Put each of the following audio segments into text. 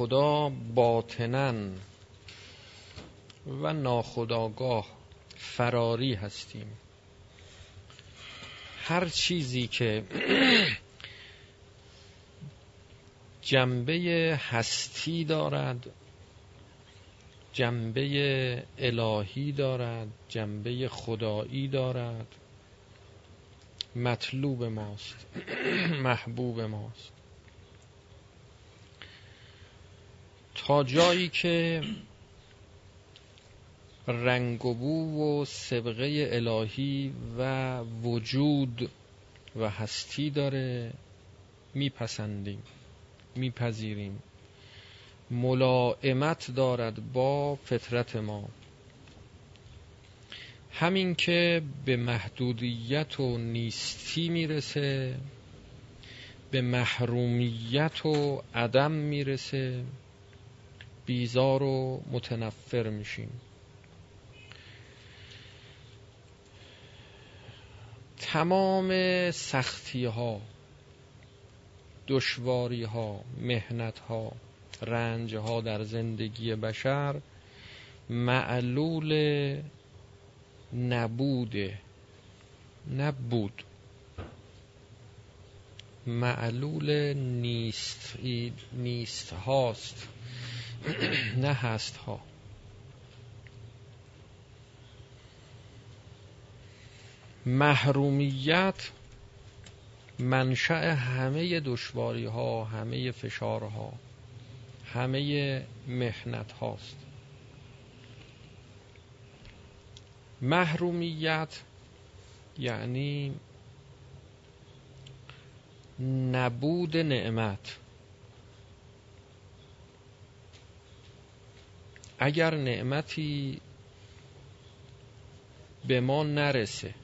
خدا باطنن و ناخداگاه فراری هستیم. هر چیزی که جنبه هستی دارد جنبه الهی دارد جنبه خدایی دارد مطلوب ماست محبوب ماست. تا جایی که رنگ و بو و سبقه الهی و وجود و هستی داره میپسندیم میپذیریم. ملائمت دارد با فطرت ما. همین که به محدودیت و نیستی می‌رسه به محرومیت و عدم می‌رسه. بیزار و متنفر میشیم. تمام سختی ها دشواری ها مهنت ها رنج ها در زندگی بشر معلول نبوده نبود. معلول نیست. نیست هاست. نه هست ها محرومیت منشأ همه دشواری ها همه فشارها همه محنت هاست محرومیت یعنی نبود نعمت. اگر نعمتی به ما نرسه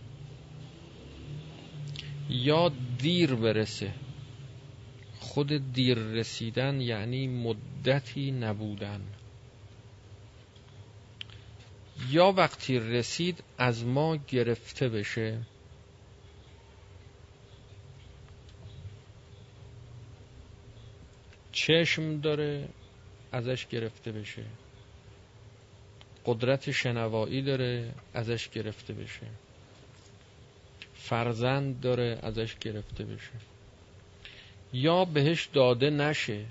یا دیر برسه خود دیر رسیدن یعنی مدتی نبودن. یا وقتی رسید از ما گرفته بشه چشم داره ازش گرفته بشه. قدرت شنوایی داره ازش گرفته بشه. فرزند داره ازش گرفته بشه. یا بهش داده نشه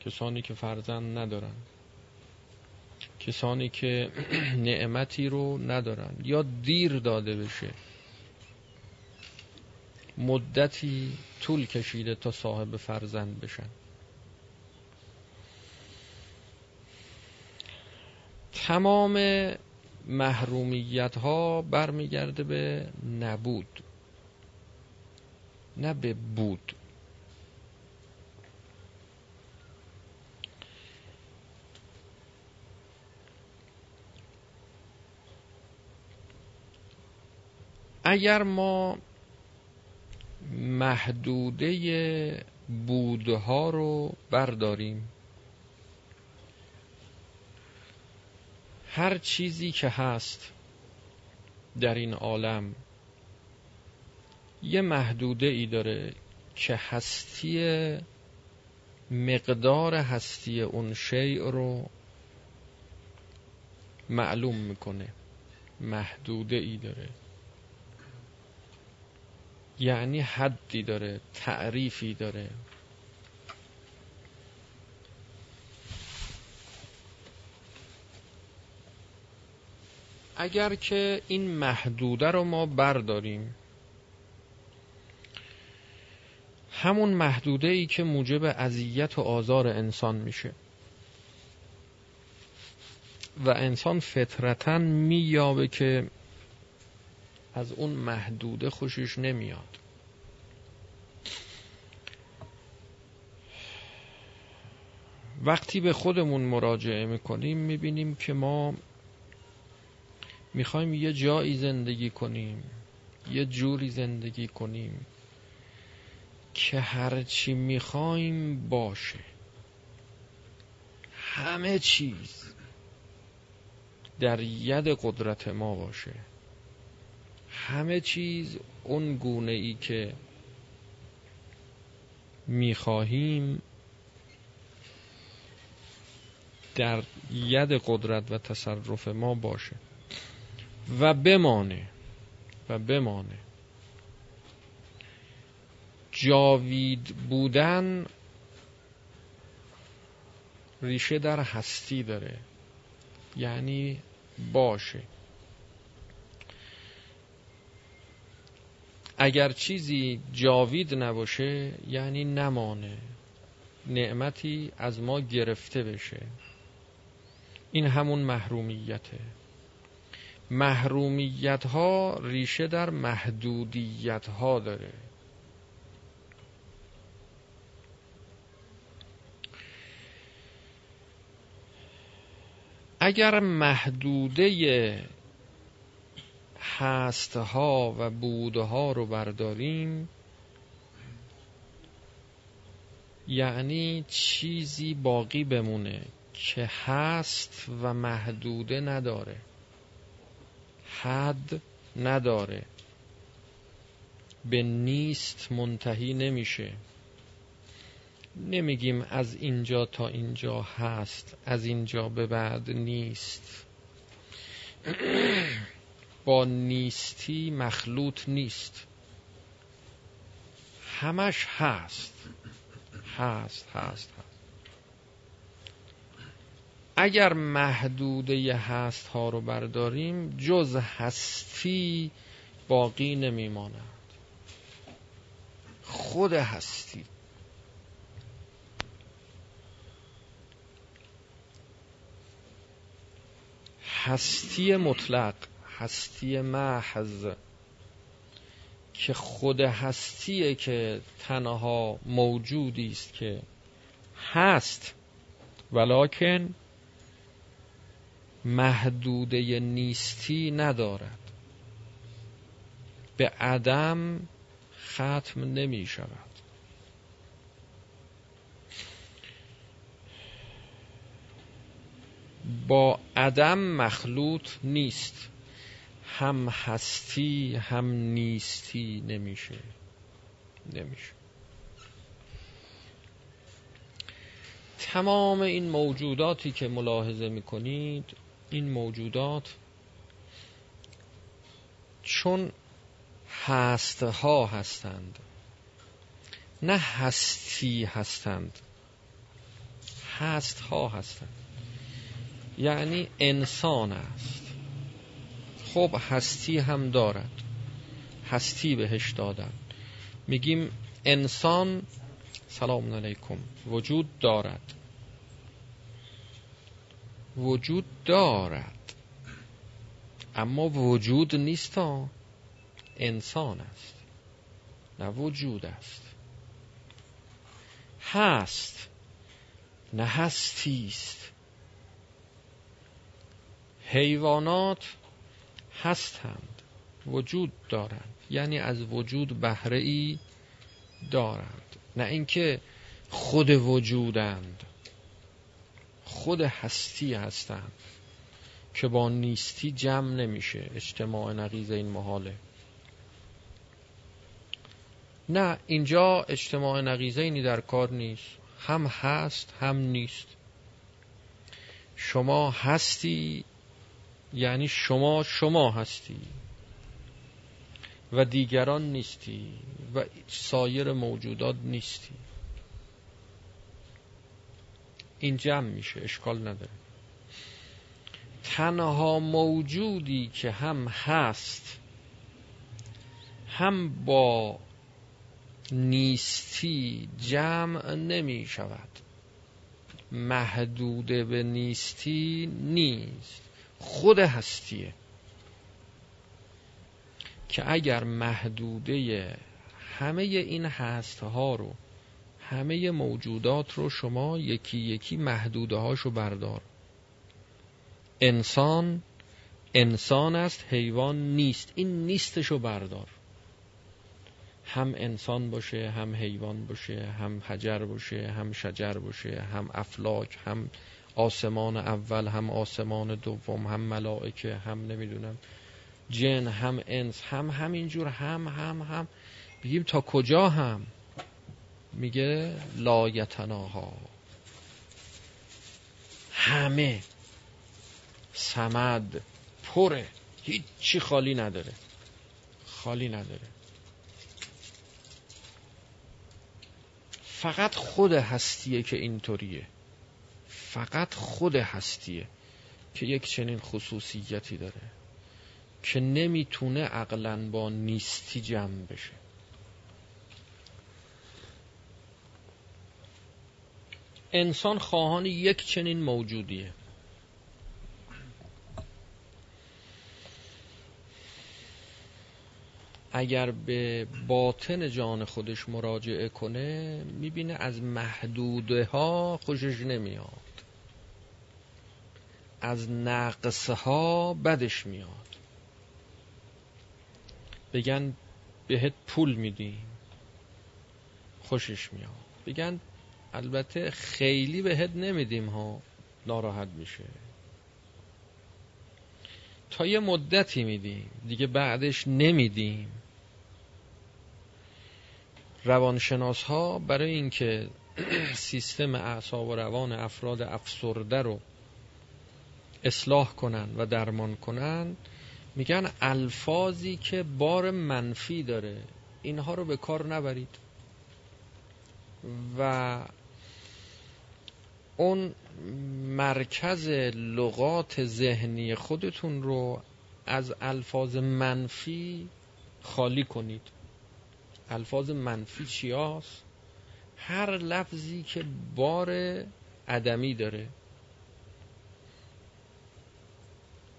کسانی که فرزند ندارن. کسانی که نعمتی رو ندارن. یا دیر داده بشه. مدتی طول کشیده تا صاحب فرزند بشن. تمام محرومیت ها برمیگرده به نبود. نه به بود. اگر ما محدوده بودها رو برداریم هر چیزی که هست در این عالم یه محدوده ای داره که هستی مقدار هستی اون شیء رو معلوم می‌کنه. محدوده ای داره. یعنی حدی داره تعریفی داره. اگر که این محدوده رو ما برداریم همون محدوده ای که موجب اذیت و آزار انسان میشه. و انسان فطرتا مییابه که از اون محدوده خوشش نمیاد. وقتی به خودمون مراجعه می‌کنیم می‌بینیم که ما می‌خوایم یه جایی زندگی کنیم یه جوری زندگی کنیم که هرچی می‌خوایم باشه. همه چیز در ید قدرت ما باشه. همه چیز اون گونه ای که می‌خواهیم در ید قدرت و تصرف ما باشه. و بمانه. و بمانه. جاوید بودن ریشه در هستی داره. یعنی باشه. اگر چیزی جاوید نباشه یعنی نمانه. نعمتی از ما گرفته بشه. این همون محرومیته. محرومیت ها ریشه در محدودیت ها داره. اگر محدوده هستها و بودها رو برداریم یعنی چیزی باقی بمونه که هست و محدوده نداره. حد نداره. به نیست منتهی نمیشه. نمیگیم از اینجا تا اینجا هست از اینجا به بعد نیست. با نیستی مخلوط نیست. همش هست. هست هست هست. اگر محدوده هست ها رو برداریم جز هستی باقی نمیماند خود هستی. هستی مطلق هستی محض که خود هستیه که تنها موجودی است که هست ولکن محدوده نیستی ندارد. به عدم ختم نمی شود. با عدم مخلوط نیست. هم هستی هم نیستی نمیشه. نمیشه. تمام این موجوداتی که ملاحظه می‌کنید این موجودات چون هستها هستند نه هستی هستند هستها هستند. یعنی انسان است. خب هستی هم دارد. هستی بهش دادن. میگیم انسان سلام علیکم وجود دارد. وجود دارد. اما وجود نیست انسان است. نه وجود است. هست نه هستی است. حیوانات هستند وجود دارند. یعنی از وجود بهره ای دارند. نه اینکه خود وجودند. خود هستی هستند که با نیستی جمع نمیشه اجتماع نقیز این محاله. نه اینجا اجتماع نقیزینی در کار نیست. هم هست هم نیست. شما هستی یعنی شما شما هستی و دیگران نیستی و سایر موجودات نیستی. این جمع میشه اشکال نداره. تنها موجودی که هم هست هم با نیستی جمع نمی شود محدوده به نیستی نیست. خود هستیه. که اگر محدوده همه این هستها رو همه موجودات رو شما یکی یکی محدوده هاشو بردار. انسان انسان است حیوان نیست این نیستشو بردار. هم انسان باشه هم حیوان باشه هم حجر باشه هم شجر باشه هم افلاک هم آسمان اول هم آسمان دوم هم ملائکه هم نمی‌دونم جن هم انس هم همینجور هم هم هم. بگیم تا کجا هم؟ میگه لایتناها همه سمد پره. هیچی خالی نداره. خالی نداره. فقط خود هستیه که اینطوریه. فقط خود هستیه که یک چنین خصوصیتی داره که نمی‌تونه عقلا با نیستی جمع بشه. انسان خواهان یک چنین موجودیه. اگر به باطن جان خودش مراجعه کنه می‌بینه از محدوده ها خوشش نمیاد. از نقص ها بدش میاد. بگن بهت پول میدیم. خوشش میاد. بگن البته خیلی بهت نمیدیم ها. ناراحت میشه. تا یه مدتی میدیم. دیگه بعدش نمیدیم. روانشناس ها برای اینکه سیستم اعصاب و روان افراد افسرده رو اصلاح کنن و درمان کنن میگن الفاظی که بار منفی داره اینها رو به کار نبرید. و اون مرکز لغات ذهنی خودتون رو از الفاظ منفی خالی کنید الفاظ منفی چی هست؟ هر لفظی که بار عدمی داره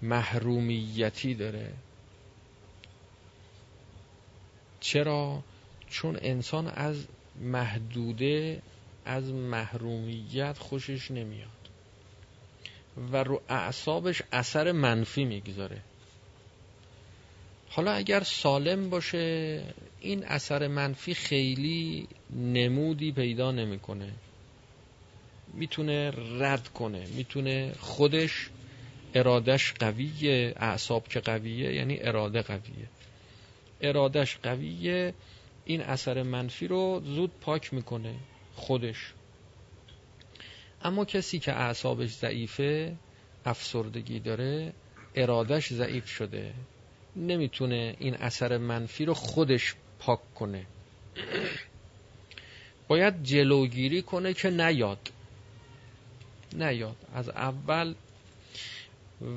محرومیتی داره چرا؟ چون انسان از محدوده از محرومیت خوشش نمیاد. و رو اعصابش اثر منفی می‌گذاره. حالا اگر سالم باشه این اثر منفی خیلی نمودی پیدا نمی‌کنه. می‌تونه رد کنه می‌تونه خودش ارادش قویه اعصاب که قویه یعنی اراده قویه. ارادش قویه این اثر منفی رو زود پاک می‌کنه. خودش. اما کسی که اعصابش ضعیفه افسردگی داره ارادش ضعیف شده نمی‌تونه این اثر منفی رو خودش پاک کنه. باید جلوگیری کنه که نیاد. نیاد. از اول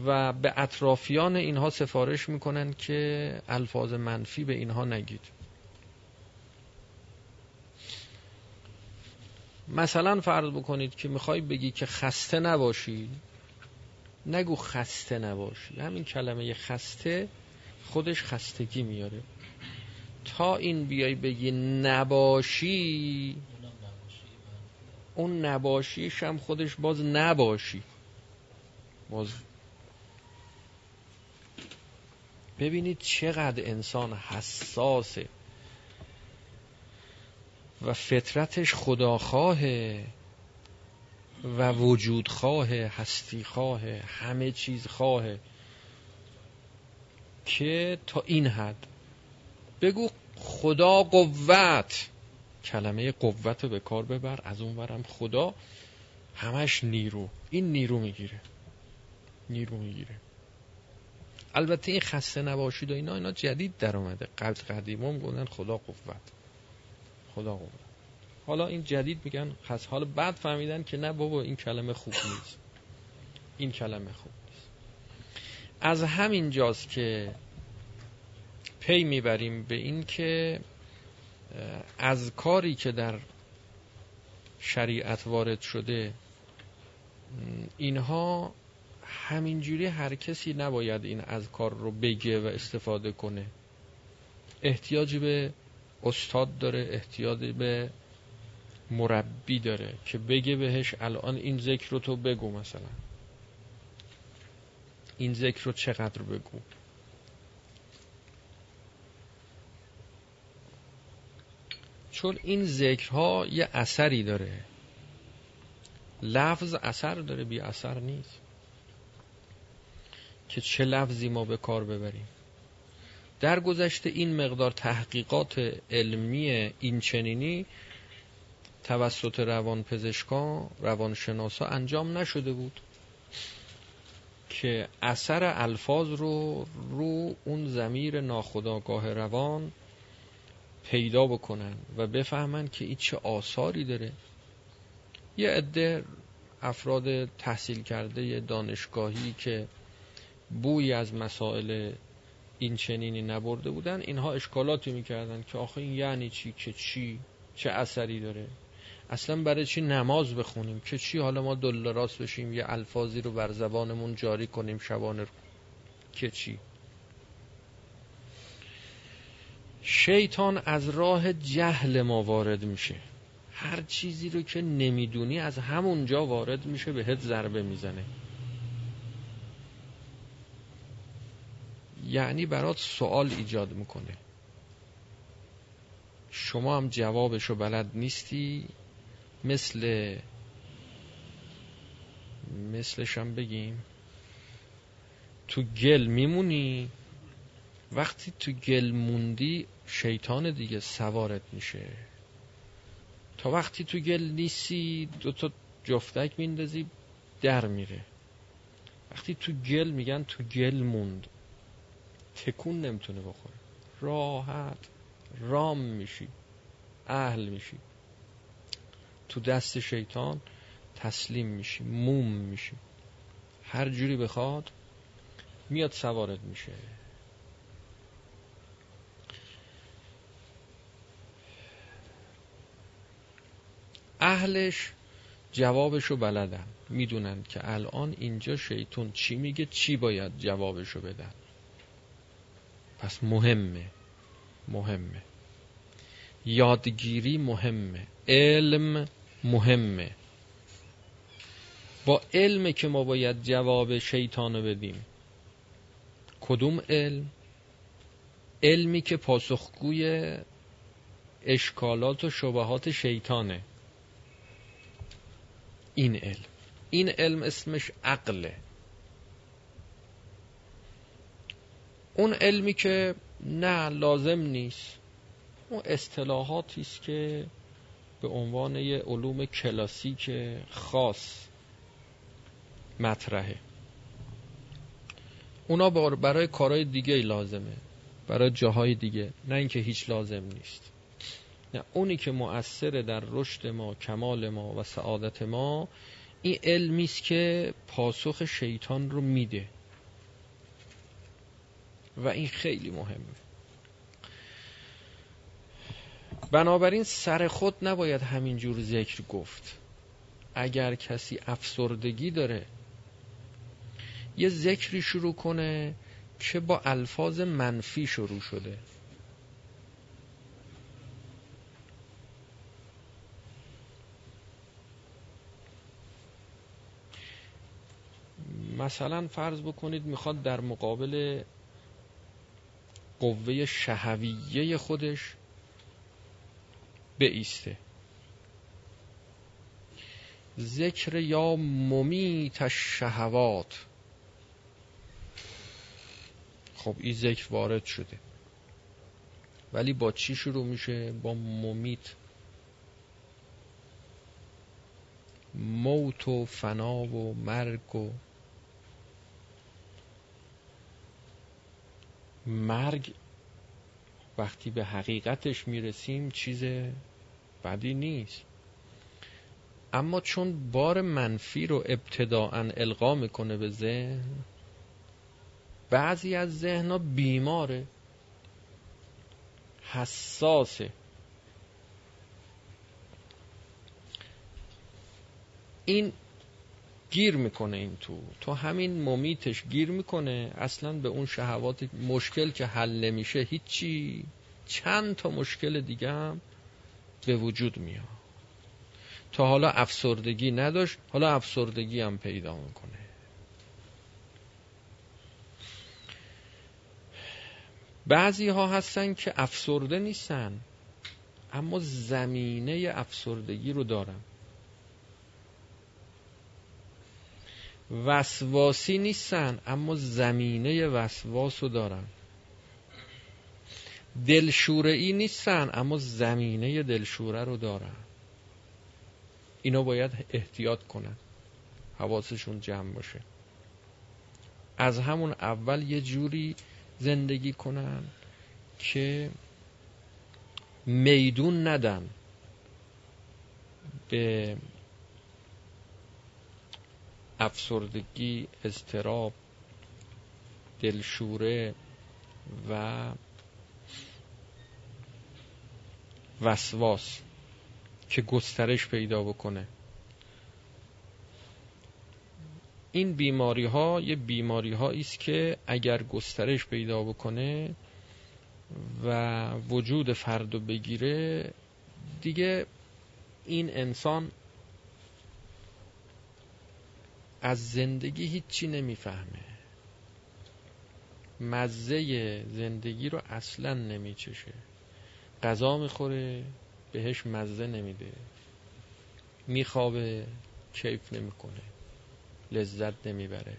و به اطرافیان اینها سفارش می‌کنن که الفاظ منفی به اینها نگید. مثلا فرض بکنید که می‌خوای بگی که خسته نباشی. نگو خسته نباشی. همین کلمه خسته خودش خستگی میاره. تا این بیای بگی نباشی اون نباشیش هم خودش باز نباشی. باز ببینید چقدر انسان حساسه. و فطرتش خداخواهه و وجودخواه هستی خواه همه چیز خواه که تا این حد بگو خدا قوت. کلمه قوت رو به کار ببر از اون ورم خدا همش نیرو. این نیرو می‌گیره. نیرو می‌گیره. البته این خسته نباشید و اینا اینا جدید در اومده. قبل قدیم گفتن خدا قوت. خدا قوت. حالا این جدید میگن خس حالا بعد فهمیدن که نه بابا این کلمه خوب نیست. این کلمه خوب نیست. از همین جاست که پی می‌بریم به این که از کاری که در شریعت وارد شده اینها همینجوری هر کسی نباید این از کار رو بگه و استفاده کنه. احتیاجی به استاد داره احتیاج به مربی داره که بگه بهش الان این ذکر رو تو بگو مثلا. این ذکر رو چقدر بگو؟ چون این ذکرها یه اثری داره. لفظ اثر داره بی اثر نیست. که چه لفظی ما به کار ببریم؟ در گذشته این مقدار تحقیقات علمی این چنینی توسط روان پزشکان روانشناسا انجام نشده بود که اثر الفاظ رو رو اون زمیر ناخداگاه روان پیدا بکنن و بفهمن که این چه آثاری داره. یه عده افراد تحصیل کرده دانشگاهی که بوی از مسائل این چنینی نبرده بودن اینها اشکالاتی می‌کردن که آخه این یعنی چی؟ که چی؟ چه اثری داره؟ اصلا برای چی نماز بخونیم؟ که چی؟ حالا ما دل راست بشیم یه الفاظی رو بر زبانمون جاری کنیم شبانه رو. که چی؟ شیطان از راه جهل ما وارد میشه. هر چیزی رو که نمی‌دونی از همونجا وارد میشه بهت ضربه می‌زنه. یعنی برات سوال ایجاد می‌کنه. شما هم جوابشو بلد نیستی؟ مثل مثلشم بگیم. تو گل میمونی. وقتی تو گل موندی شیطان دیگه سوارت میشه. تا وقتی تو گل نیستی دوتا جفتک میندازی در میره. وقتی تو گل میگن تو گل موند. تکون نمی‌تونه بخوره. راحت رام میشی اهل میشی. تو دست شیطان تسلیم میشی موم میشی. هر جوری بخواد میاد سوارت میشه. اهلش جوابشو بلدن. می‌دونن که الان اینجا شیطون چی میگه چی باید جوابشو بدن. پس مهمه. مهمه. یادگیری مهمه. علم مهمه. با علم که ما باید جواب شیطانو بدیم. کدوم علم؟ علمی که پاسخگوی اشکالات و شبهات شیطانه. این علم. این علم اسمش عقله. اون علمی که نه لازم نیست. اون اصطلاحاتی است که به عنوان یه علوم کلاسیک خاص مطرحه. اونا برای کارهای دیگه لازمه. برای جاهای دیگه. نه اینکه هیچ لازم نیست. نه اونی که مؤثر در رشد ما کمال ما و سعادت ما این علمی است که پاسخ شیطان رو میده. و این خیلی مهمه. بنابراین سر خود نباید همینجور ذکر گفت. اگر کسی افسردگی داره یه ذکری شروع کنه که با الفاظ منفی شروع شده. مثلا فرض بکنید می‌خواد در مقابل قوه شهویه خودش بیسته. ذکر یا ممیت شهوات خب این ذکر وارد شده. ولی با چی شروع میشه؟ با ممیت. موت و فنا و مرگ و مرگ وقتی به حقیقتش می‌رسیم چیز بدی نیست. اما چون بار منفی رو ابتداعا القا می‌کنه به ذهن بعضی از ذهنها بیماره. حساسه. این گیر می‌کنه این تو. تو همین ممیتش گیر می‌کنه. اصلا به اون شهوات مشکل که حل نمیشه هیچی. چند تا مشکل دیگه هم به وجود میاد. تا حالا افسردگی نداشت حالا افسردگی هم پیدا می‌کنه. بعضی ها هستن که افسرده نیستن اما زمینه افسردگی رو دارن. وسواسی نیستن اما زمینه وسواس رو دارن. دلشوره ای نیستن اما زمینه دلشوره رو دارن. اینا باید احتیاط کنن حواسشون جمع باشه. از همون اول یه جوری زندگی کنن که میدون ندن به افسردگی اضطراب دلشوره و وسواس که گسترش پیدا بکنه. این بیماری ها یه بیماری است که اگر گسترش پیدا بکنه و وجود فرد و بگیره دیگه این انسان از زندگی هیچی نمی‌فهمه. مزه زندگی رو اصلا نمیچشه. غذا می‌خوره بهش مزه نمیده. میخوابه کیف نمی‌کنه. لذت نمی‌بره.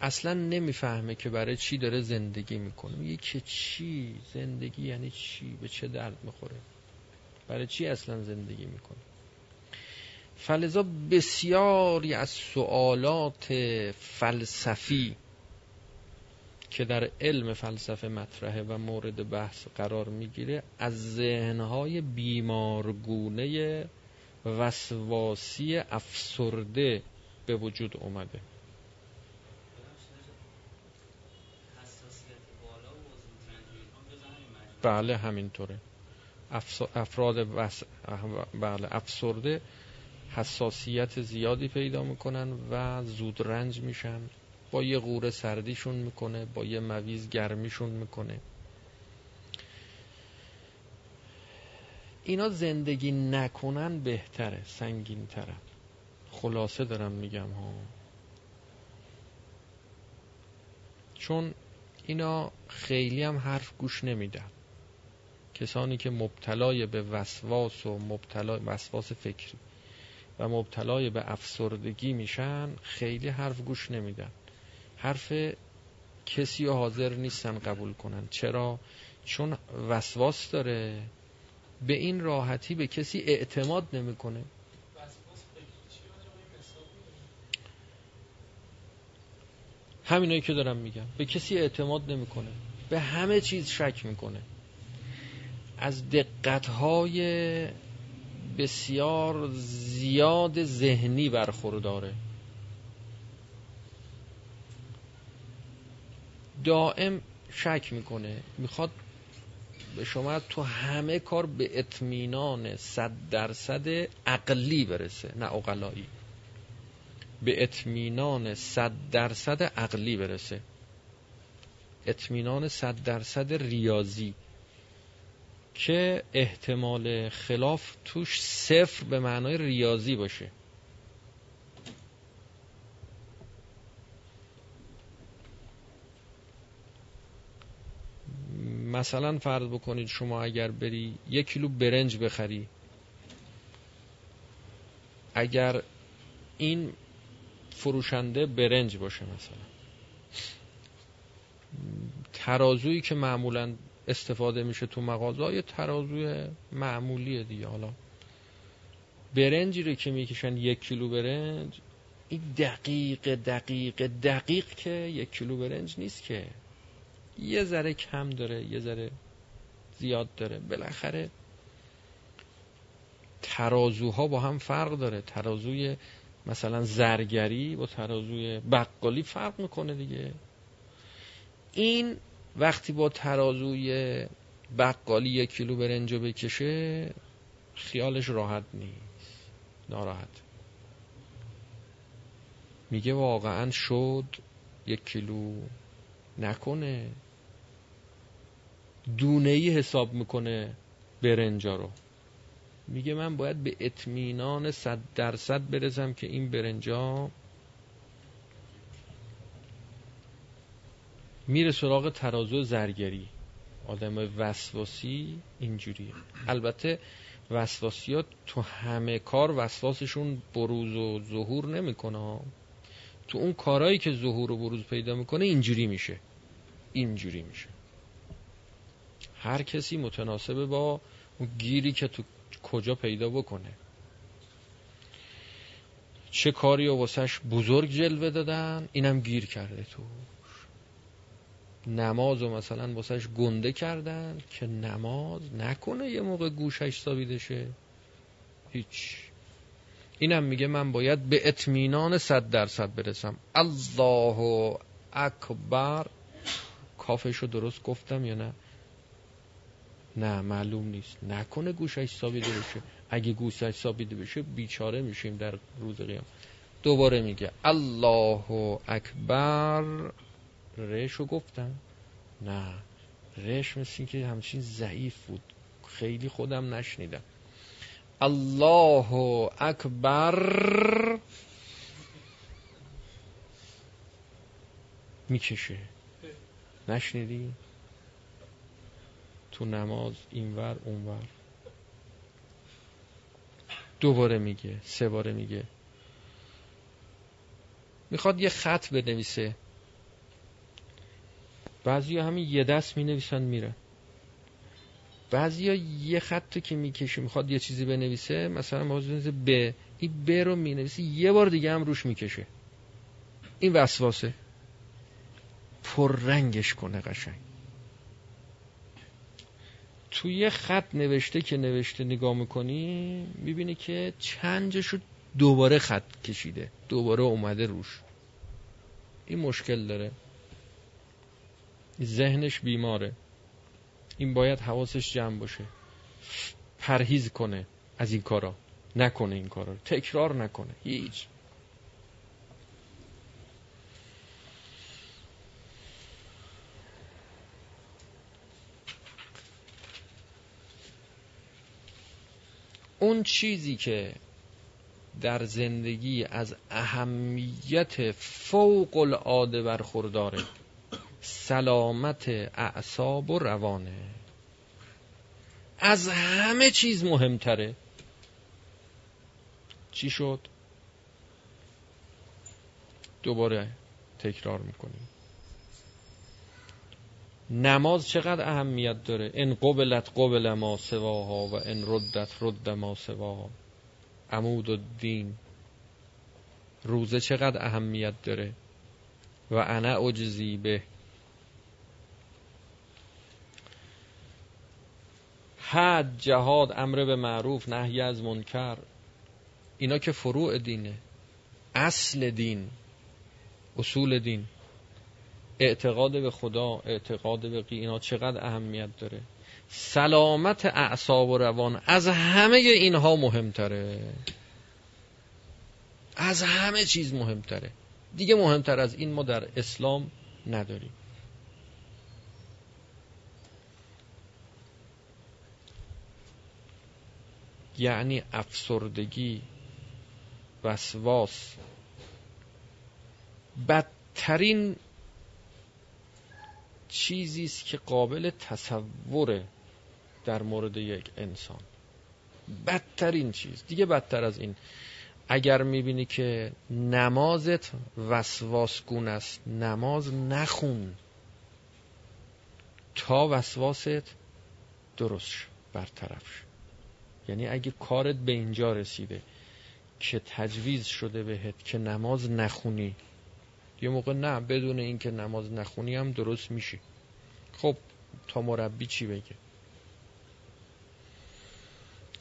اصلا نمی‌فهمه که برای چی داره زندگی می‌کنه. میگه که چی؟ زندگی یعنی چی؟ به چه درد می‌خوره؟ برای چی اصلا زندگی می‌کنه؟ فلذا بسیاری از سوالات فلسفی که در علم فلسفه مطرحه و مورد بحث قرار می‌گیره از ذهنهای بیمارگونه وسواسی افسرده به وجود اومده. بله همینطوره. افراد بله افسرده حساسیت زیادی پیدا می‌کنن و زود رنج میشن. با یه غوره سردیشون می‌کنه با یه مویز گرمیشون می‌کنه. اینا زندگی نکنن بهتره سنگین تره خلاصه دارم میگم ها. چون اینا خیلی هم حرف گوش نمیدن. کسانی که مبتلای به وسواس و مبتلا وسواس فکری. مبتلای به افسردگی میشن خیلی حرف گوش نمیدن. حرف کسی حاضر نیستن قبول کنن. چرا؟ چون وسواس داره. به این راحتی به کسی اعتماد نمی‌کنه. همینایی که دارم میگم. به کسی اعتماد نمی‌کنه. به همه چیز شک می‌کنه. از دقتهای بسیار زیاد ذهنی برخورداره دائم شک می‌کنه. می‌خواد به شما تو همه کار به اطمینان صد درصد عقلی برسه نه اقلایی به اطمینان صد درصد عقلی برسه. اطمینان صد درصد ریاضی. که احتمال خلاف توش صفر به معنای ریاضی باشه. مثلا فرض بکنید شما اگر بری یک کیلو برنج بخری اگر این فروشنده برنج باشه مثلا ترازویی که معمولا استفاده میشه تو مغازه ترازوی معمولیه دیگه. حالا برنجی رو که می‌کشن یک کیلو برنج این دقیق دقیق دقیق که یک کیلو برنج نیست که. یه ذره کم داره یه ذره زیاد داره. بالاخره ترازوها با هم فرق داره. ترازوی مثلا زرگری با ترازوی بقالی فرق می‌کنه دیگه. این وقتی با ترازوی بقالی یک کیلو برنجو بکشه خیالش راحت نیست ناراحت. میگه واقعا شد یک کیلو نکنه. دونه ای حساب می‌کنه برنجا رو. میگه من باید به اطمینان صد درصد برسم که این برنجا میره سراغ ترازو زرگری. آدم وسواسی اینجوریه. البته وسواسیات تو همه کار وسواسشون بروز و ظهور نمی‌کنه. تو اون کارهایی که ظهور و بروز پیدا می‌کنه اینجوری میشه. اینجوری میشه. هر کسی متناسبه با اون گیری که تو کجا پیدا بکنه. چه کاری و واسش بزرگ جلوه دادن؟ اینم گیر کرده تو. نماز و مثلا واسش گنده کردن که نماز نکنه یه موقع گوشش سابیده شه. هیچ. اینم میگه من باید به اطمینان صد درصد برسم. الله اکبر. کافش رو درست گفتم یا نه؟ نه معلوم نیست. نکنه گوشش سابیده بشه. اگه گوشش سابیده بشه بیچاره میشیم در روز قیام دوباره میگه الله اکبر. رشو گفتم. نه رش مثل که همچین ضعیف بود. خیلی خودم نشنیدم. الله اکبر. می‌کشه. نشنیدی؟ تو نماز اینور اونور. دوباره میگه سه باره میگه. می‌خواد یه خط بنویسه. بعضی همین یه دست می نویسن میرن. بعضی ها یه خط که می‌کشه می‌خواد یه چیزی بنویسه مثلا باز بنویسه ب. این ب رو می‌نویسه یه بار دیگه هم روش می‌کشه. این وسواسه. پر رنگش کنه قشنگ. توی یه خط نوشته که نوشته نگاه می‌کنی می‌بینی که چندشو دوباره خط کشیده. دوباره اومده روش. این مشکل داره. ذهنش بیماره. این باید حواسش جمع باشه. پرهیز کنه از این کارا. نکنه این کارا. تکرار نکنه. هیچ. اون چیزی که در زندگی از اهمیت فوق العاده برخورداره. سلامت اعصاب و روانه. از همه چیز مهمتره. چی شد؟ دوباره تکرار می‌کنیم. نماز چقدر اهمیت داره؟ ان قبلت قبل ما سواها و ان ردت رد ما سواها. عمود و دین روزه چقدر اهمیت داره؟ و انا اجزی به. حد جهاد امر به معروف نهی از منکر. اینا که فروع دینه. اصل دین. اصول دین. اعتقاد به خدا اعتقاد به اینا چقدر اهمیت داره. سلامت اعصاب و روان از همه اینها مهمتره. از همه چیز مهمتره. دیگه مهمتر از این ما در اسلام نداریم. یعنی افسردگی وسواس. بدترین چیزی است که قابل تصوره در مورد یک انسان. بدترین چیز. دیگه بدتر از این. اگر می‌بینی که نمازت وسواسگون است نماز نخون. تا وسواست درست برطرف شد یعنی اگه کارت به اینجا رسیده که تجویز شده بهت که نماز نخونی یه موقع نه بدون اینکه نماز نخونی هم درست میشی. خب تا مربی چی بگه؟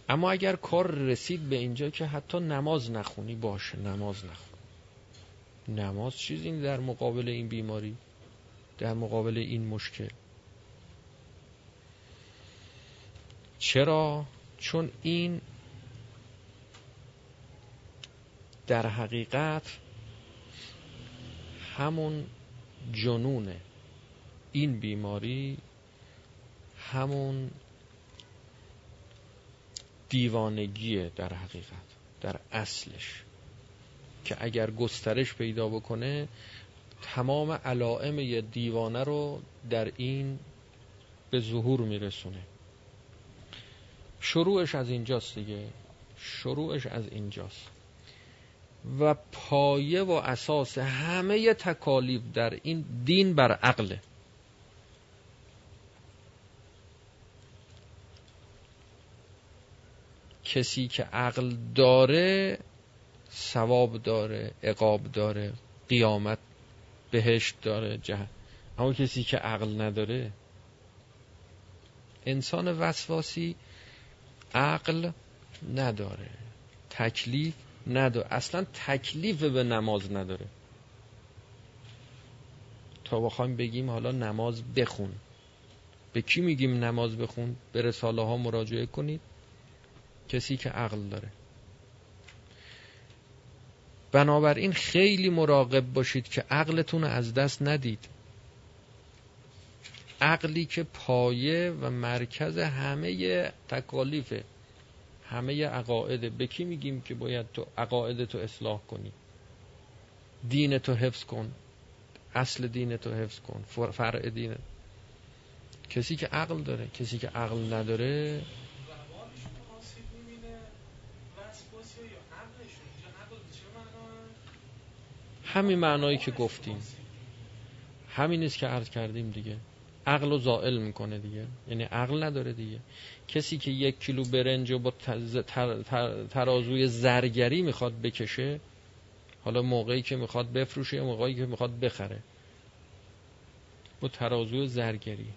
اما اگر کار رسید به اینجا که حتی نماز نخونی باشه نماز نخون. نماز چیزی در مقابل این بیماری در مقابل این مشکل. چرا؟ چون این در حقیقت همون جنونه. این بیماری همون دیوانگیه در حقیقت در اصلش. که اگر گسترش پیدا بکنه تمام علائم دیوانه رو در این به ظهور میرسونه. شروعش از اینجاست دیگه. شروعش از اینجاست. و پایه و اساس همه تکالیف در این دین بر عقله. کسی که عقل داره ثواب داره عقاب داره قیامت بهشت داره جهن اما کسی که عقل نداره انسان وسواسی عقل نداره. تکلیف نداره. اصلا تکلیف به نماز نداره. تا بخوایم بگیم حالا نماز بخون. به کی میگیم نماز بخون؟ به رساله ها مراجعه کنید. کسی که عقل داره. بنابراین خیلی مراقب باشید که عقلتون از دست ندید. عقلی که پایه و مرکز همه تکالیفه همه عقاعده. به کی میگیم که باید تو عقاعد تو اصلاح کنی؟ دین تو حفظ کن. اصل دین تو حفظ کن. فرع دین. کسی که عقل داره کسی که عقل نداره همین معنایی که گفتیم. همین است که عرض کردیم دیگه. عقل رو زائل می‌کنه دیگه. یعنی عقل نداره دیگه. کسی که یک کیلو برنج رو با ترازوی زرگری می‌خواد بکشه حالا موقعی که می‌خواد بفروشه یا موقعی که می‌خواد بخره. با ترازوی زرگری.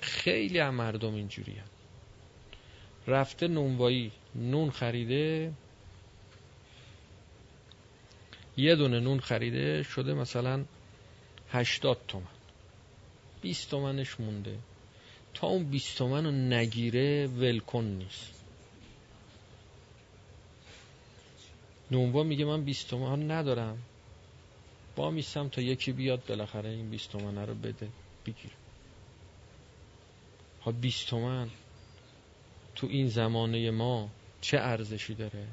خیلی هم مردم اینجوری هم. رفته نونوایی نون خریده. یه دونه نون خریده شده مثلا هشتاد تومن. بیست تومنش مونده. تا اون بیست تومن رو نگیره ولکن نیست. نونوا میگه من بیست تومن ندارم. با میستم تا یکی بیاد بالاخره این بیست تومن رو بده بگیر. ها بیست تومن تو این زمانه ما چه ارزشی داره؟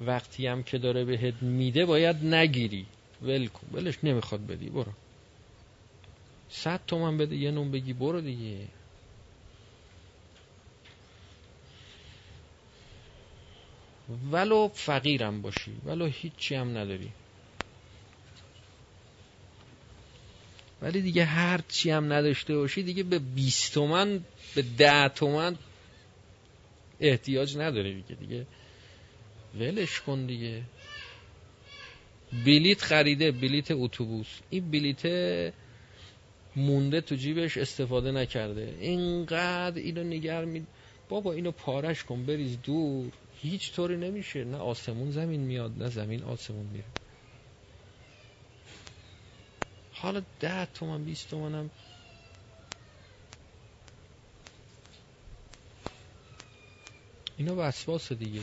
وقتی هم که داره بهت میده باید نگیری. ول کن. ولش نمی‌خواد بدی. برو. صد تومن بده. یه نون بگی. برو دیگه. ولو فقیرم باشی. ولو هیچی هم نداری. ولی دیگه هر چی هم نداشته باشی دیگه به 20 تومن به ده تومن احتیاج نداره دیگه. دیگه ولش کن دیگه. بلیت خریده بلیت اتوبوس. این بلیت مونده تو جیبش استفاده نکرده. اینقدر اینو نگر می بابا اینو پارش کن بریز دور. هیچ طوری نمیشه. نه آسمون زمین میاد نه زمین آسمون میره. حالا ده تومن بیست تومنم. اینا وسواس دیگه.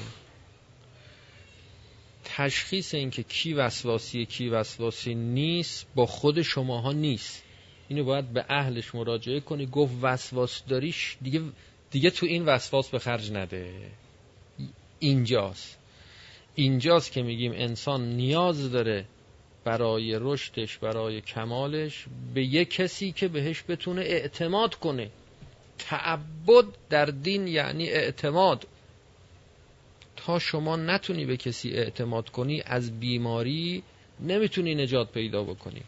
تشخیص اینکه کی وسواسی کی وسواسی نیست با خود شماها نیست. اینو باید به اهلش مراجعه کنی. گفت وسواس داریش دیگه دیگه تو این وسواس به خرج نده. اینجاست. اینجاست که میگیم انسان نیاز داره برای رشدش برای کمالش به یک کسی که بهش بتونه اعتماد کنه. تعبد در دین یعنی اعتماد. تا شما نتونی به کسی اعتماد کنی از بیماری نمی‌تونی نجات پیدا بکنی.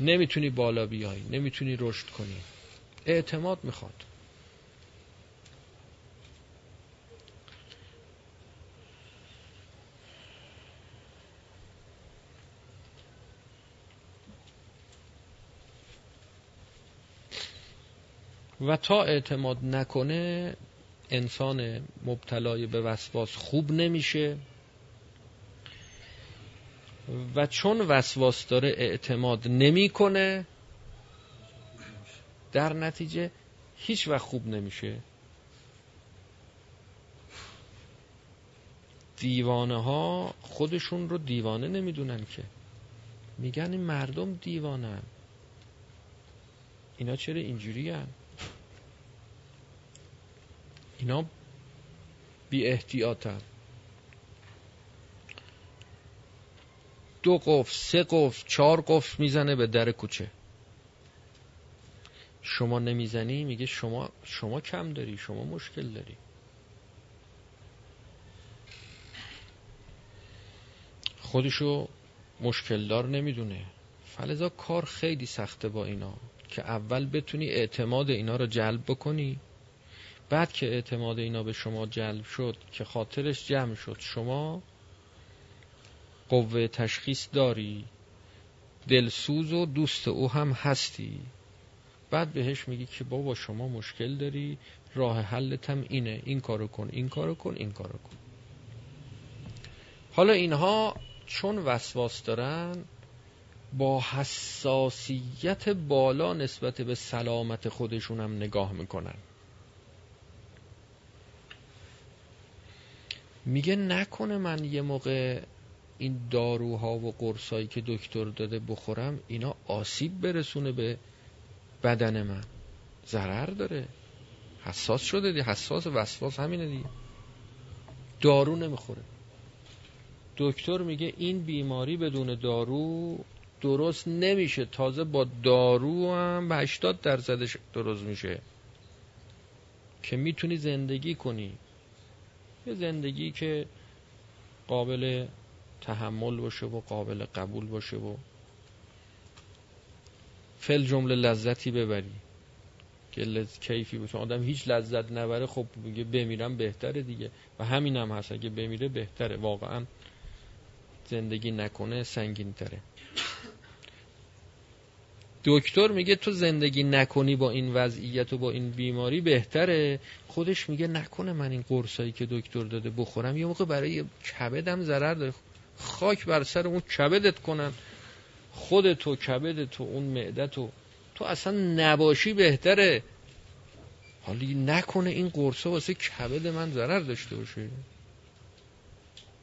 نمی‌تونی بالا بیای نمی‌تونی رشد کنی. اعتماد می‌خواد. و تا اعتماد نکنه انسان مبتلای به وسواس خوب نمیشه. و چون وسواس داره اعتماد نمی‌کنه در نتیجه هیچ وقت خوب نمیشه. دیوانه ها خودشون رو دیوانه نمی‌دونن که. میگن این مردم دیوانه اینا چرا اینجوری هن؟ اینا بی احتیاطن. دو قفل سه قفل چهار قفل می‌زنه به در کوچه. شما نمی‌زنی میگه شما شما کم داری شما مشکل داری. خودشو مشکل دار نمی‌دونه. فلزا کار خیلی سخته با اینا که اول بتونی اعتماد اینا رو جلب بکنی. بعد که اعتماد اینا به شما جلب شد که خاطرش جمع شد شما قوه تشخیص داری دلسوز و دوست او هم هستی. بعد بهش میگی که بابا شما مشکل داری راه حلت هم اینه این کارو کن این کارو کن این کارو کن. حالا اینها چون وسواس دارن با حساسیت بالا نسبت به سلامت خودشون هم نگاه می‌کنن. میگه نکنه من یه موقع این داروها و قرصایی که دکتر داده بخورم اینا آسیب برسونه به بدن من. ضرر داره. حساس شده دی. حساس وسواس همینه دیگه دارو نمی‌خوره. دکتر میگه این بیماری بدون دارو درست نمیشه. تازه با دارو هم به 80 درصدش درست میشه. که می‌تونی زندگی کنی. یه زندگی که قابل تحمل باشه و قابل قبول باشه و فل جمله لذتی ببری. که لز... کیفی باشه آدم هیچ لذت نبره خب میگه بمیرم بهتره دیگه. و همین هم هست اگه بمیره بهتره. واقعا زندگی نکنه سنگین تره دکتر میگه تو زندگی نکنی با این وضعیت و با این بیماری بهتره. خودش میگه نکنه من این قرصایی که دکتر داده بخورم. یه موقع برای کبدم ضرر داره. خاک بر سر اون کبدت کنن. خودتو کبدتو اون معدتو. تو اصلا نباشی بهتره. حالی نکنه این قرصا واسه کبد من ضرر داشته باشه.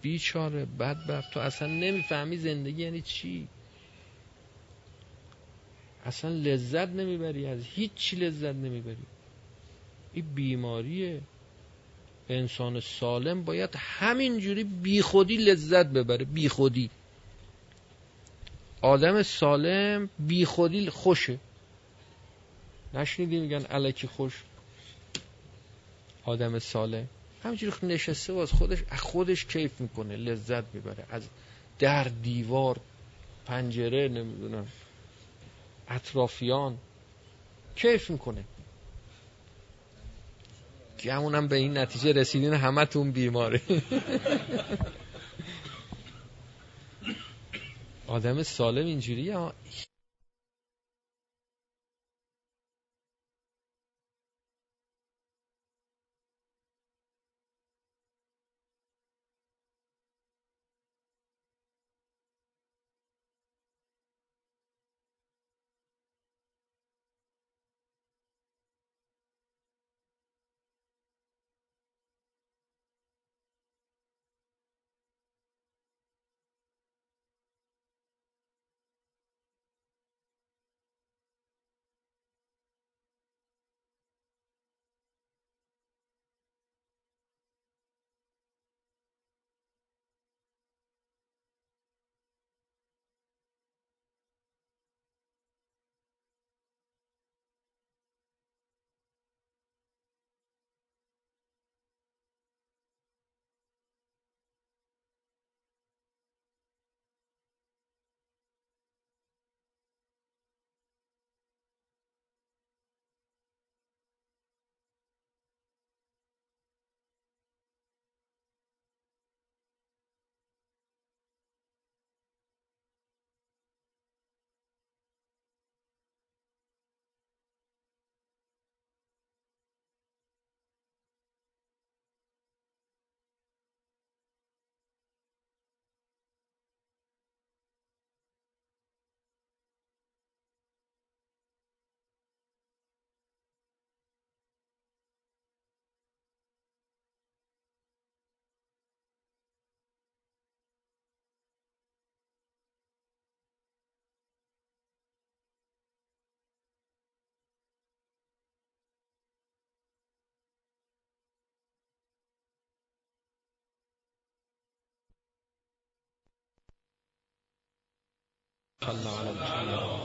بیچاره بدبخت. تو اصلا نمی‌فهمی زندگی یعنی چی؟ اصلا لذت نمی‌بری از هیچ لذت نمی‌بری. این بیماریه. انسان سالم باید همینجوری بیخودی لذت ببره بیخودی. آدم سالم بیخودی خوشه. نشنیدی میگن علکی خوش؟ آدم سالم. همینجوری نشسته و از خودش خودش کیف می‌کنه لذت می‌بره. از در دیوار پنجره نمی‌دونم. اطرافیان. کیف می‌کنه؟ که همونم به این نتیجه رسیدین همه تون بیماره آدم سالم اینجوری صلی اللہ علیہ وسلم.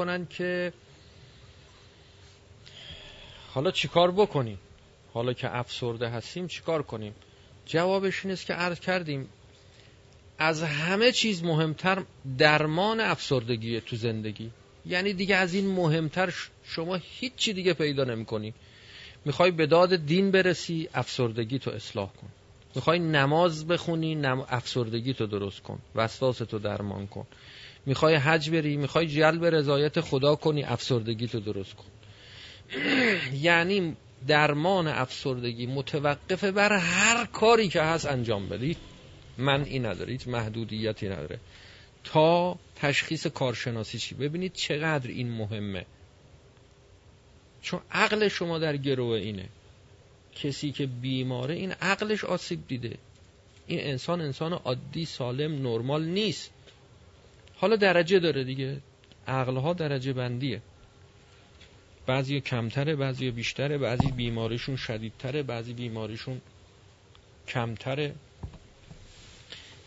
می‌کنن که حالا چیکار بکنیم؟ حالا که افسرده هستیم چیکار کنیم؟ جوابش این که عرض کردیم از همه چیز مهمتر درمان افسردگی تو زندگی. یعنی دیگه از این مهمتر شما هیچی دیگه پیدا نمی کنی می‌خوای به داد دین برسی افسردگی تو اصلاح کن. می‌خوای نماز بخونی نم... افسردگی تو درست کن. وسواس تو درمان کن. می‌خوای حج بری می‌خوای جلب رضایت خدا کنی افسردگی تو درست کن. یعنی درمان افسردگی متوقفه بر هر کاری که هست انجام بدید من این نداره هیچ محدودیتی نداره. تا تشخیص کارشناسی چی؟ ببینید چقدر این مهمه. چون عقل شما در گروه اینه. کسی که بیماره این عقلش آسیب دیده. این انسان انسان عادی سالم نرمال نیست. حالا درجه داره دیگه. عقلها درجه بندیه. بعضی کمتره بعضی بیشتره بعضی بیماریشون شدیدتره بعضی بیماریشون کمتره.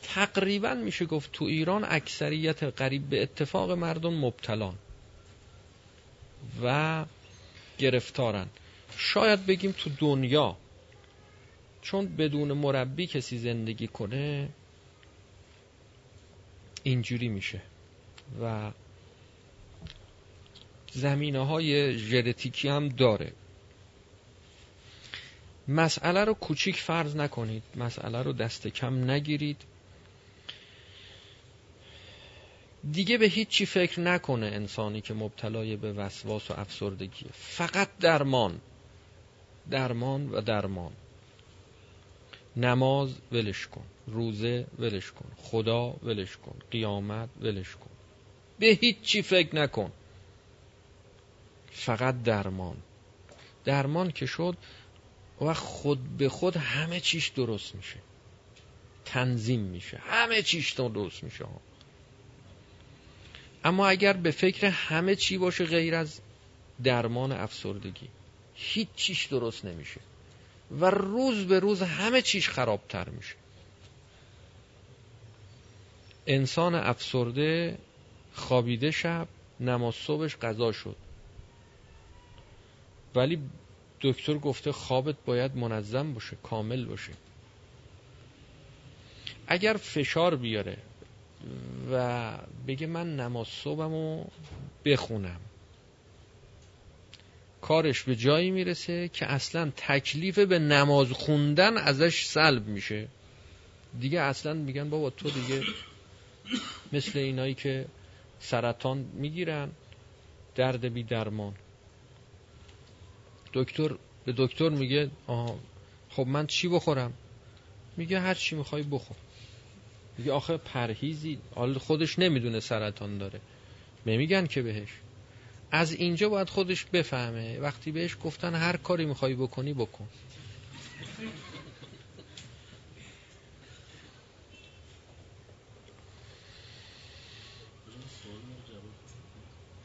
تقریبا میشه گفت تو ایران اکثریت قریب به اتفاق مردم مبتلان و گرفتارن. شاید بگیم تو دنیا چون بدون مربی کسی زندگی کنه اینجوری میشه. و زمینه های ژنتیکی هم داره. مسئله رو کوچیک فرض نکنید. مسئله رو دست کم نگیرید. دیگه به هیچی فکر نکنه انسانی که مبتلای به وسواس و افسردگی فقط درمان. درمان و درمان. نماز ولش کن روزه ولش کن خدا ولش کن قیامت ولش کن. به هیچی فکر نکن. فقط درمان. درمان که شد و خود به خود همه چیش درست میشه. تنظیم میشه. همه چیش درست میشه اما اگر به فکر همه چی باشه غیر از درمان افسردگی هیچ چیش درست نمیشه. و روز به روز همه چیش خرابتر میشه. انسان افسرده خوابیده شب نماز صبحش قضا شد. ولی دکتر گفته خوابت باید منظم باشه کامل باشه. اگر فشار بیاره و بگه من نماز صبحمو بخونم کارش به جایی می‌رسه که اصلا تکلیف به نماز خوندن ازش سلب میشه. دیگه اصلا میگن بابا تو دیگه مثل اینایی که سرطان می‌گیرن درد بی درمان. دکتر به دکتر میگه آها خب من چی بخورم؟ میگه هر چی می‌خوای بخور. میگه آخه پرهیزی حال خودش نمی‌دونه سرطان داره. نمیگن که بهش. از اینجا باید خودش بفهمه. وقتی بهش گفتن هر کاری می‌خوای بکنی بکن.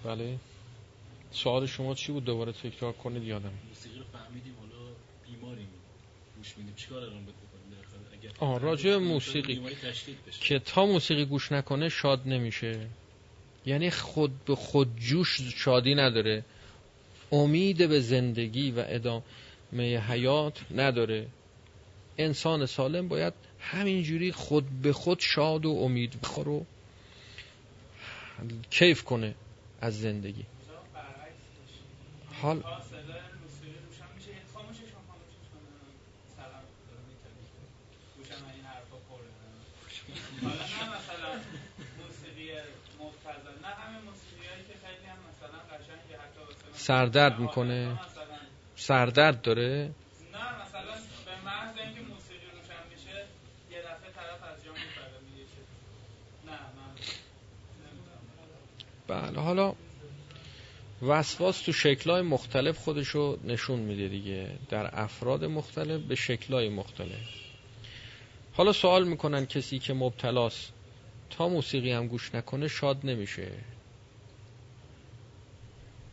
بله. سوال شما چی بود؟ دوباره تکرار کنید یادم. موسیقی رو فهمیدیم حالا بیماریم. گوش میدیم. چیکار الان آه راجع موسیقی. که تا موسیقی گوش نکنه شاد نمیشه. یعنی خود به خود جوش شادی نداره. امید به زندگی و ادامه حیات نداره. انسان سالم باید همینجوری خود به خود شاد و امید بخور کیف کنه از زندگی. حال سردرد می‌کنه سردرد داره نه مثلا به محض اینکه موسیقی روشن میشه یه دفعه طرف از جا میپره میگه نه من بله حالا وسواس تو شکلهای مختلف خودشو نشون میده دیگه. در افراد مختلف به شکلهای مختلف. حالا سوال می‌کنن کسی که مبتلاست تا موسیقی هم گوش نکنه شاد نمیشه.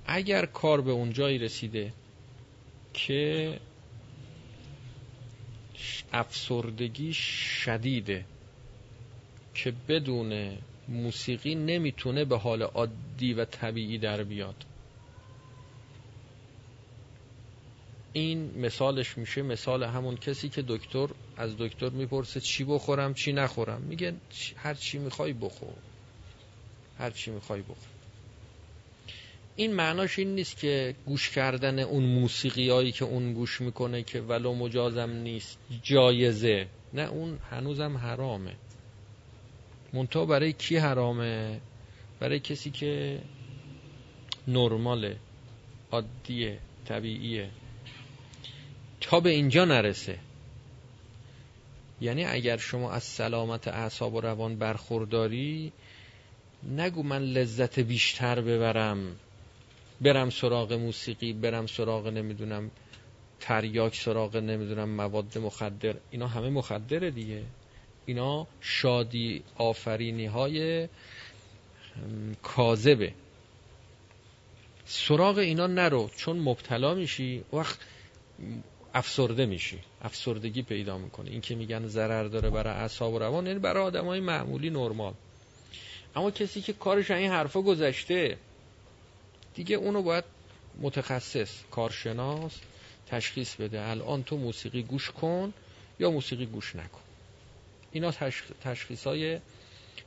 اگر کار به اون جایی رسیده که افسردگی شدیده که بدون موسیقی نمی‌تونه به حال عادی و طبیعی در بیاد. این مثالش میشه مثال همون کسی که دکتر از دکتر می‌پرسه چی بخورم چی نخورم. میگه هر چی می‌خوای بخور. هر چی می‌خوای بخور. این معناش این نیست که گوش کردن اون موسیقی هایی که اون گوش می‌کنه که ولو مجازم نیست جایزه. نه اون هنوزم حرامه. منتها برای کی حرامه؟ برای کسی که نرماله عادیه طبیعیه. تا به اینجا نرسه. یعنی اگر شما از سلامت اعصاب و روان برخورداری نگو من لذت بیشتر ببرم. برم سراغ موسیقی برم سراغ نمی‌دونم تریاک سراغ نمی‌دونم مواد مخدر. اینا همه مخدره دیگه. اینا شادی آفرینی های کاذبه. سراغ اینا نرو چون مبتلا میشی وقت افسرده میشی. افسردگی پیدا می‌کنه. این که میگن ضرر داره برای اعصاب و روان یعنی برای آدم های معمولی نرمال. اما کسی که کارش این حرفا گذشته دیگه اونو باید متخصص کارشناس تشخیص بده. الان تو موسیقی گوش کن یا موسیقی گوش نکن. اینا تشخیص های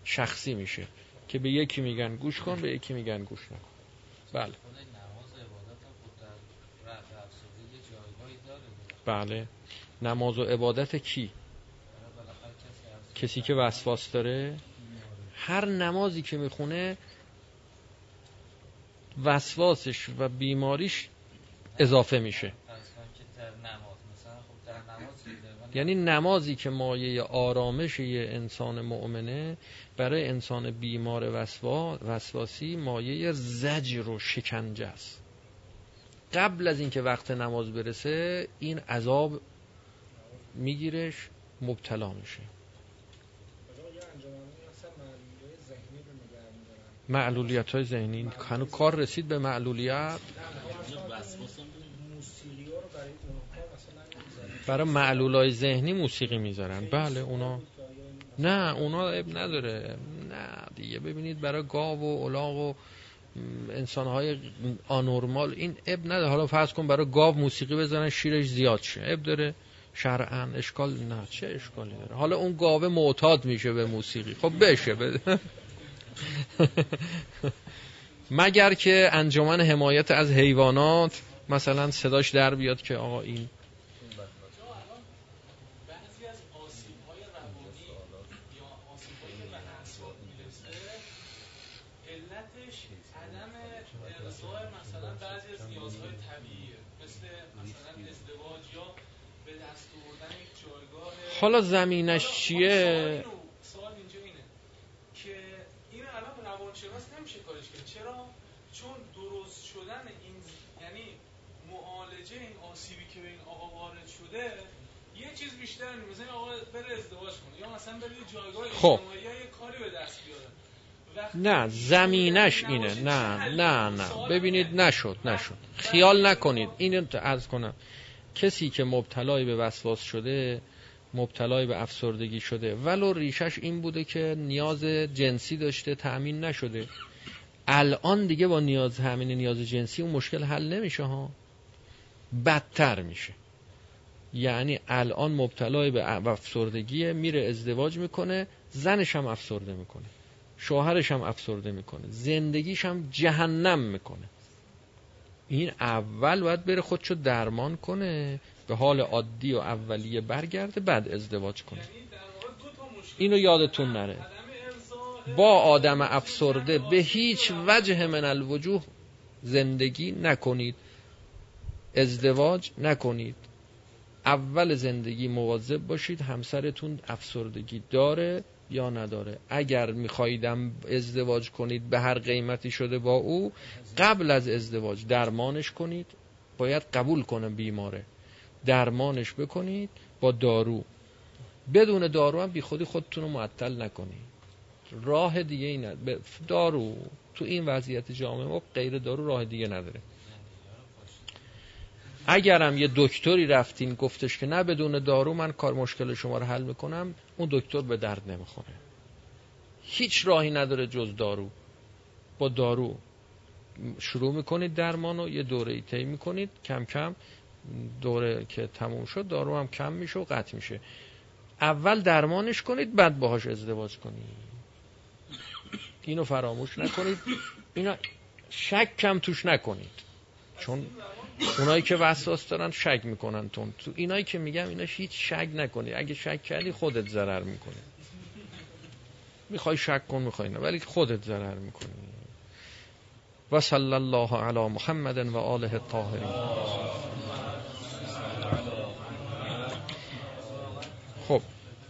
شخصی میشه که به یکی میگن گوش کن به یکی میگن گوش نکن. بله. بله. نماز و عبادت کی؟ کسی که وسواس داره؟ هر نمازی که می‌خونه وسواسش و بیماریش اضافه میشه. یعنی نمازی که مایه آرامش یه انسان مؤمنه برای انسان بیمار وسواسی مایه زجر و شکنجه است. قبل از اینکه وقت نماز برسه این عذاب میگیرش مبتلا میشه. معلولیت های ذهنی. هنو کار رسید به معلولیت؟ برای معلول های ذهنی موسیقی می‌ذارن. بله اونا. نه اونا اب نداره. نه دیگه ببینید برای گاو و الاغ و انسان های آنورمال این اب نداره. حالا فرض کن برای گاو موسیقی بزنن شیرش زیاد شه. اب داره. شرعا اشکال نه چه اشکالی داره؟ حالا اون گاوه معتاد میشه به موسیقی. خب بشه مگر که انجمن حمایت از حیوانات مثلا صداش در بیاد که آقا این حالا زمینش چیه سوال اینجا اینه که این الان روانشناس نمیشه کارش کرد. چرا؟ چون درست شدن این یعنی معالجه این آسیبی که به این آقا وارد شده یه چیز بیشتر نیست مثلا آقا بره ازدواج کنه یا مثلا بره جایگاه خب. یا یه کاری به دست بیاره. نه زمینش اینه. نه نه نه. ببینید نشد نشد. خیال نکنید. اینو از کنم. کسی که مبتلای به وسواس شده مبتلای به افسردگی شده. ولو ریشش این بوده که نیاز جنسی داشته تأمین نشده. الان دیگه با نیاز همین نیاز جنسی اون مشکل حل نمیشه ها. بدتر میشه. یعنی الان مبتلای به افسردگی میره ازدواج می‌کنه زنش هم افسرده می‌کنه. شوهرش هم افسرده می‌کنه. زندگیش هم جهنم می‌کنه. این اول باید بره خودشو درمان کنه. به حال عادی و اولیه برگرده بعد ازدواج کنه. اینو یادتون نره. با آدم افسرده به هیچ وجه من الوجوه زندگی نکنید. ازدواج نکنید. اول زندگی مواظب باشید همسرتون افسردگی داره یا نداره. اگر میخواهیدم ازدواج کنید به هر قیمتی شده با او قبل از ازدواج درمانش کنید. باید قبول کنه بیماره. درمانش بکنید با دارو. بدون دارو هم بی خودی خودتون رو معطل نکنید. راه دیگه اینه دارو تو این وضعیت جامعه ما غیر دارو راه دیگه نداره. اگرم یه دکتری رفتین گفتش که نه بدون دارو من کار مشکل شما رو حل می‌کنم اون دکتر به درد نمی‌خوره. هیچ راهی نداره جز دارو. با دارو شروع می‌کنید درمان و یه دوره ای طی می‌کنید کم کم دوره که تموم شد دارو هم کم میشه و قطع میشه. اول درمانش کنید بعد باهاش ازدواج کنید. اینو فراموش نکنید. اینا شک کم توش نکنید. چون اونایی که وسواس دارن شک می‌کنن تون. تو اینایی که میگم اینا هیچ شک نکنید. اگه شک کردی خودت ضرر می‌کنی. می‌خوای شک کن می‌خوای نه. ولی خودت ضرر می‌کنی. و صلی الله علی محمد و آله الطاهرین. خب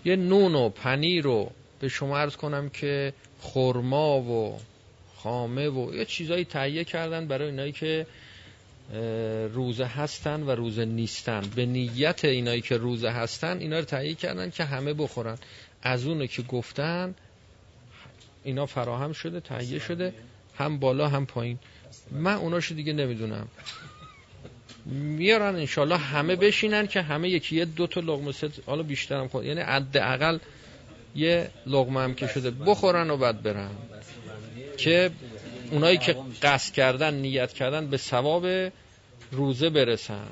یه نون و پنیر رو به شما عرض کنم که خرما و خامه و یه چیزایی تهیه کردن برای اینایی که روزه هستن و روزه نیستن. به نیت اینایی که روزه هستن اینا رو تهیه کردن که همه بخورن. از اونو که گفتن اینا فراهم شده تهیه شده. هم بالا هم پایین. من اوناشو دیگه نمی‌دونم. میارن انشالله همه بشینن که همه یکی یه دو تا لغمه ست حالا بیشترم خود یعنی حداقل یه لغمه هم که شده بخورن و بعد برن. که اونایی که قصد کردن نیت کردن به ثواب روزه برسن.